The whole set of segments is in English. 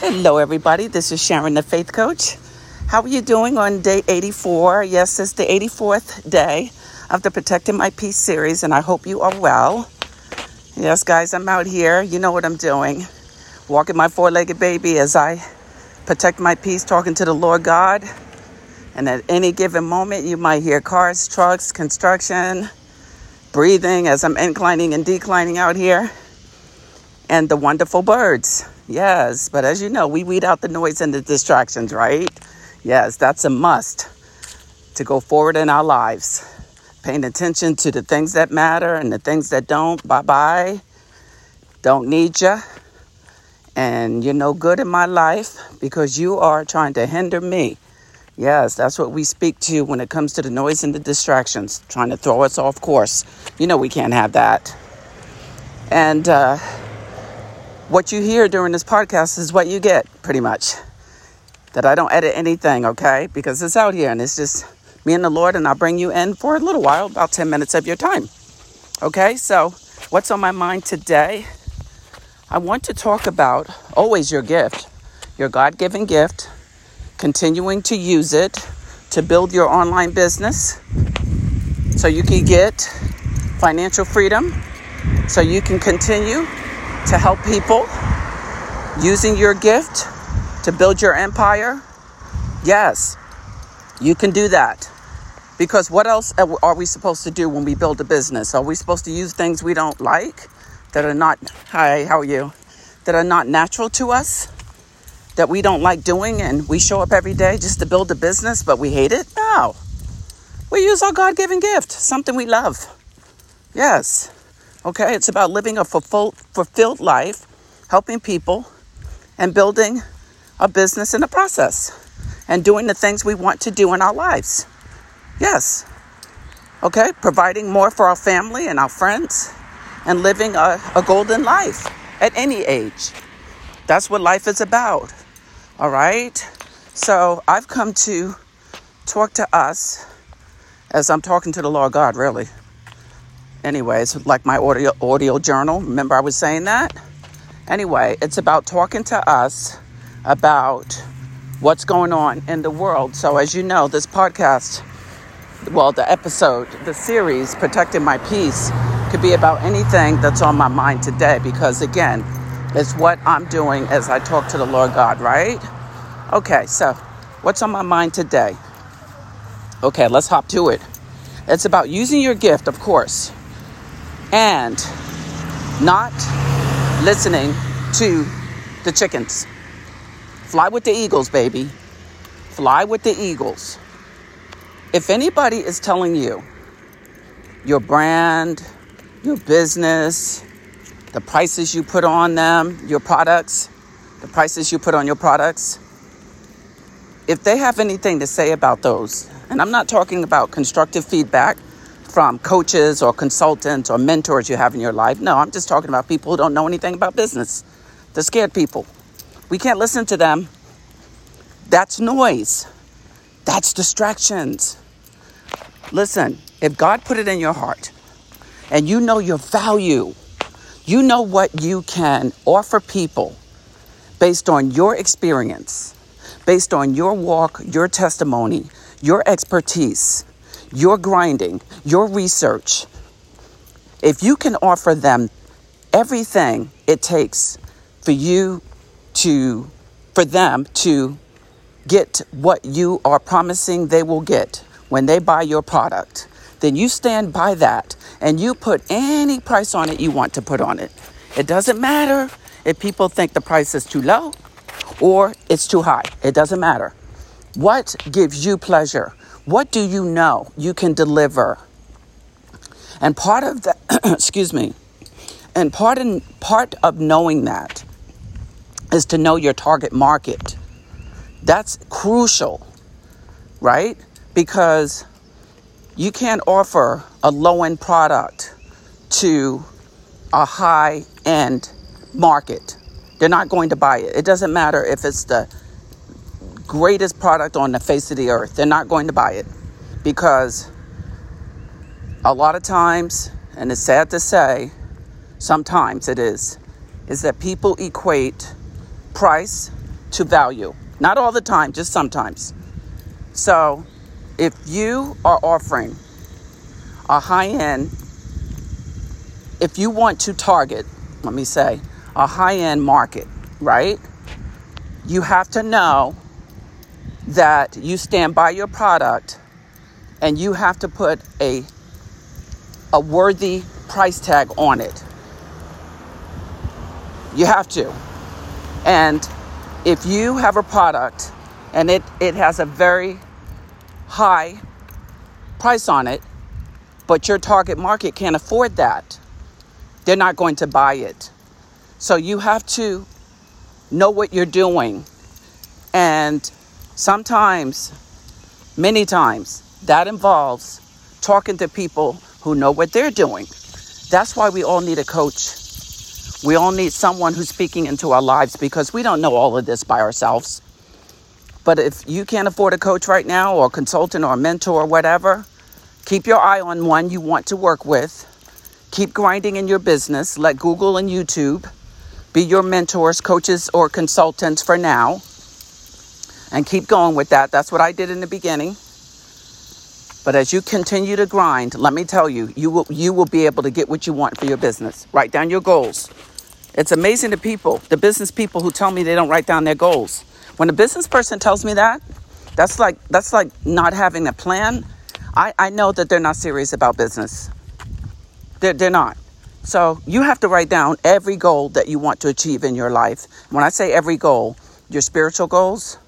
Hello, everybody. This is Sharon, the Faith Coach. How are you doing on day 84? Yes, it's the 84th day of the Protecting My Peace series, and I hope you are well. Yes, guys, I'm out here. You know what I'm doing. Walking my four legged baby as I protect my peace, talking to the Lord God. And at any given moment, you might hear cars, trucks, construction, breathing as I'm inclining and declining out here, and the wonderful birds. Yes, but as you know, we weed out the noise and the distractions, right? Yes, that's a must to go forward in our lives. Paying attention to the things that matter and the things that don't. Bye bye. Don't need you. And you're no good in my life because you are trying to hinder me. Yes, that's what we speak to when it comes to the noise and the distractions, trying to throw us off course. You know, we can't have that. And, uh, what you hear during this podcast is what you get, pretty much. That I don't edit anything, okay? Because it's out here and it's just me and the Lord, and I'll bring you in for a little while, about 10 minutes of your time. Okay, so what's on my mind today? I want to talk about always your gift, your God given gift, continuing to use it to build your online business so you can get financial freedom, so you can continue to help people using your gift to build your empire? Yes, you can do that. Because what else are we supposed to do when we build a business? Are we supposed to use things we don't like that are not, hi, how are you? That are not natural to us? That we don't like doing and we show up every day just to build a business, but we hate it? No. We use our God given gift, something we love. Yes. Okay, it's about living a fulfilled life, helping people, and building a business in the process, and doing the things we want to do in our lives. Yes. Okay, providing more for our family and our friends, and living a, a golden life at any age. That's what life is about. All right? So I've come to talk to us as I'm talking to the Lord God, really anyways, like my audio audio journal. Remember I was saying that? Anyway, it's about talking to us about what's going on in the world. So as you know, this podcast, well, the episode, the series Protecting My Peace could be about anything that's on my mind today because again, it's what I'm doing as I talk to the Lord God, right? Okay, so what's on my mind today? Okay, let's hop to it. It's about using your gift, of course, and not listening to the chickens. Fly with the eagles, baby. Fly with the eagles. If anybody is telling you your brand, your business, the prices you put on them, your products, the prices you put on your products, if they have anything to say about those, and I'm not talking about constructive feedback, from coaches or consultants or mentors you have in your life. No, I'm just talking about people who don't know anything about business. The scared people. We can't listen to them. That's noise. That's distractions. Listen, if God put it in your heart and you know your value, you know what you can offer people based on your experience, based on your walk, your testimony, your expertise, your grinding, your research, if you can offer them everything it takes for you to, for them to get what you are promising they will get when they buy your product, then you stand by that and you put any price on it you want to put on it. It doesn't matter if people think the price is too low or it's too high. It doesn't matter. What gives you pleasure? What do you know you can deliver? And part of that, excuse me, and part, in, part of knowing that is to know your target market. That's crucial, right? Because you can't offer a low end product to a high end market. They're not going to buy it. It doesn't matter if it's the greatest product on the face of the earth. They're not going to buy it because a lot of times, and it's sad to say, sometimes it is, is that people equate price to value. Not all the time, just sometimes. So, if you are offering a high end, if you want to target, let me say, a high end market, right? You have to know that you stand by your product and you have to put a a worthy price tag on it. You have to. And if you have a product and it, it has a very high price on it, but your target market can't afford that, they're not going to buy it. So you have to know what you're doing. And sometimes, many times, that involves talking to people who know what they're doing. That's why we all need a coach. We all need someone who's speaking into our lives because we don't know all of this by ourselves. But if you can't afford a coach right now, or a consultant, or a mentor, or whatever, keep your eye on one you want to work with. Keep grinding in your business. Let Google and YouTube be your mentors, coaches, or consultants for now. And keep going with that. That's what I did in the beginning. But as you continue to grind, let me tell you, you will, you will be able to get what you want for your business. Write down your goals. It's amazing to people, the business people who tell me they don't write down their goals. When a business person tells me that, that's like that's like not having a plan. I, I know that they're not serious about business. They're, they're not. So you have to write down every goal that you want to achieve in your life. When I say every goal, your spiritual goals,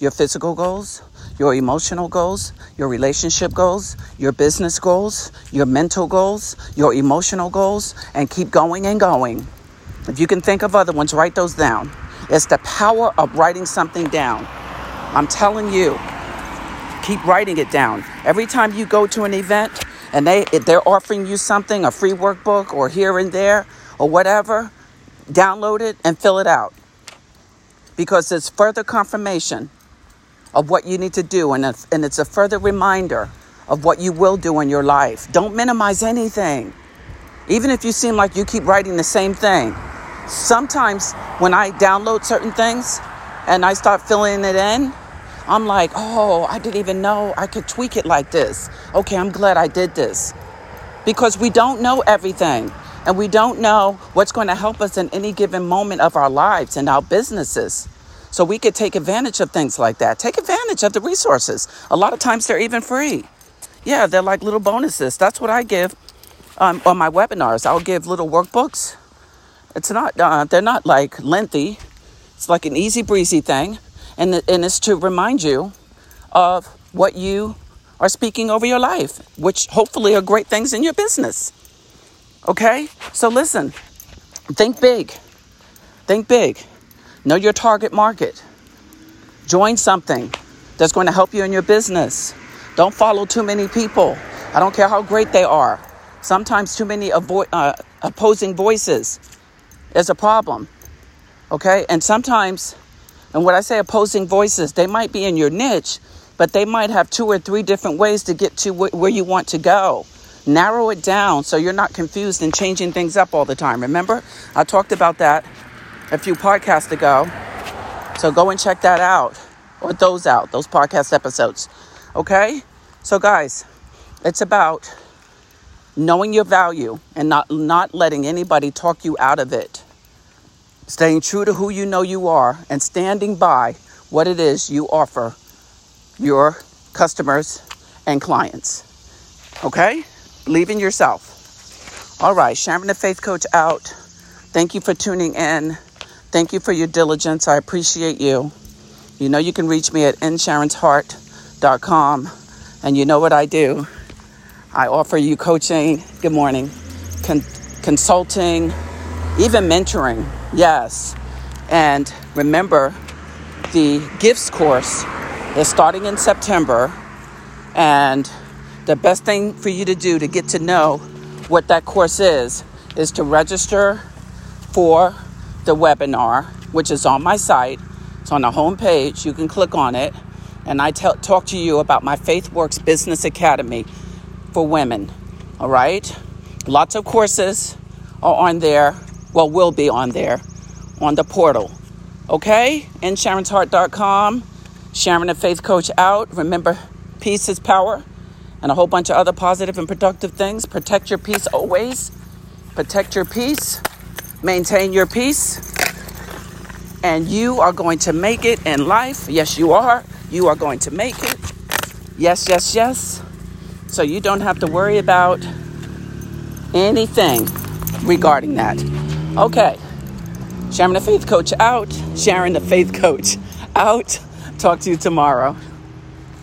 your physical goals, your emotional goals, your relationship goals, your business goals, your mental goals, your emotional goals, and keep going and going. If you can think of other ones, write those down. It's the power of writing something down. I'm telling you, keep writing it down. Every time you go to an event and they they're offering you something, a free workbook or here and there or whatever, download it and fill it out. Because it's further confirmation of what you need to do, and it's, and it's a further reminder of what you will do in your life. Don't minimize anything. Even if you seem like you keep writing the same thing. Sometimes when I download certain things and I start filling it in, I'm like, oh, I didn't even know I could tweak it like this. Okay, I'm glad I did this. Because we don't know everything and we don't know what's going to help us in any given moment of our lives and our businesses. So we could take advantage of things like that. Take advantage of the resources. A lot of times they're even free. Yeah, they're like little bonuses. That's what I give um, on my webinars. I'll give little workbooks. It's not, uh, they're not like lengthy. It's like an easy breezy thing. And, and it's to remind you of what you are speaking over your life, which hopefully are great things in your business. Okay? So listen, think big. Think big. Know your target market. Join something that's going to help you in your business. Don't follow too many people. I don't care how great they are. Sometimes too many avo- uh, opposing voices is a problem. Okay? And sometimes, and when I say opposing voices, they might be in your niche, but they might have two or three different ways to get to wh- where you want to go. Narrow it down so you're not confused and changing things up all the time. Remember, I talked about that a few podcasts ago. So go and check that out or those out, those podcast episodes. Okay? So guys, it's about knowing your value and not not letting anybody talk you out of it. Staying true to who you know you are and standing by what it is you offer your customers and clients. Okay? Believe in yourself. All right, Sharon the Faith Coach out. Thank you for tuning in. Thank you for your diligence. I appreciate you. You know you can reach me at insharonsheart.com. And you know what I do? I offer you coaching, good morning, con- consulting, even mentoring. Yes. And remember, the gifts course is starting in September. And the best thing for you to do to get to know what that course is is to register for the webinar, which is on my site. It's on the home page. You can click on it. And I talk to you about my FaithWorks Business Academy for women. All right? Lots of courses are on there. Well, will be on there on the portal. Okay? insharonsheart.com. Sharon the Faith Coach out. Remember, peace is power. And a whole bunch of other positive and productive things. Protect your peace always. Protect your peace. Maintain your peace. And you are going to make it in life. Yes, you are. You are going to make it. Yes, yes, yes. So you don't have to worry about anything regarding that. Okay. Sharon the Faith Coach out. Sharon the Faith Coach out. Talk to you tomorrow.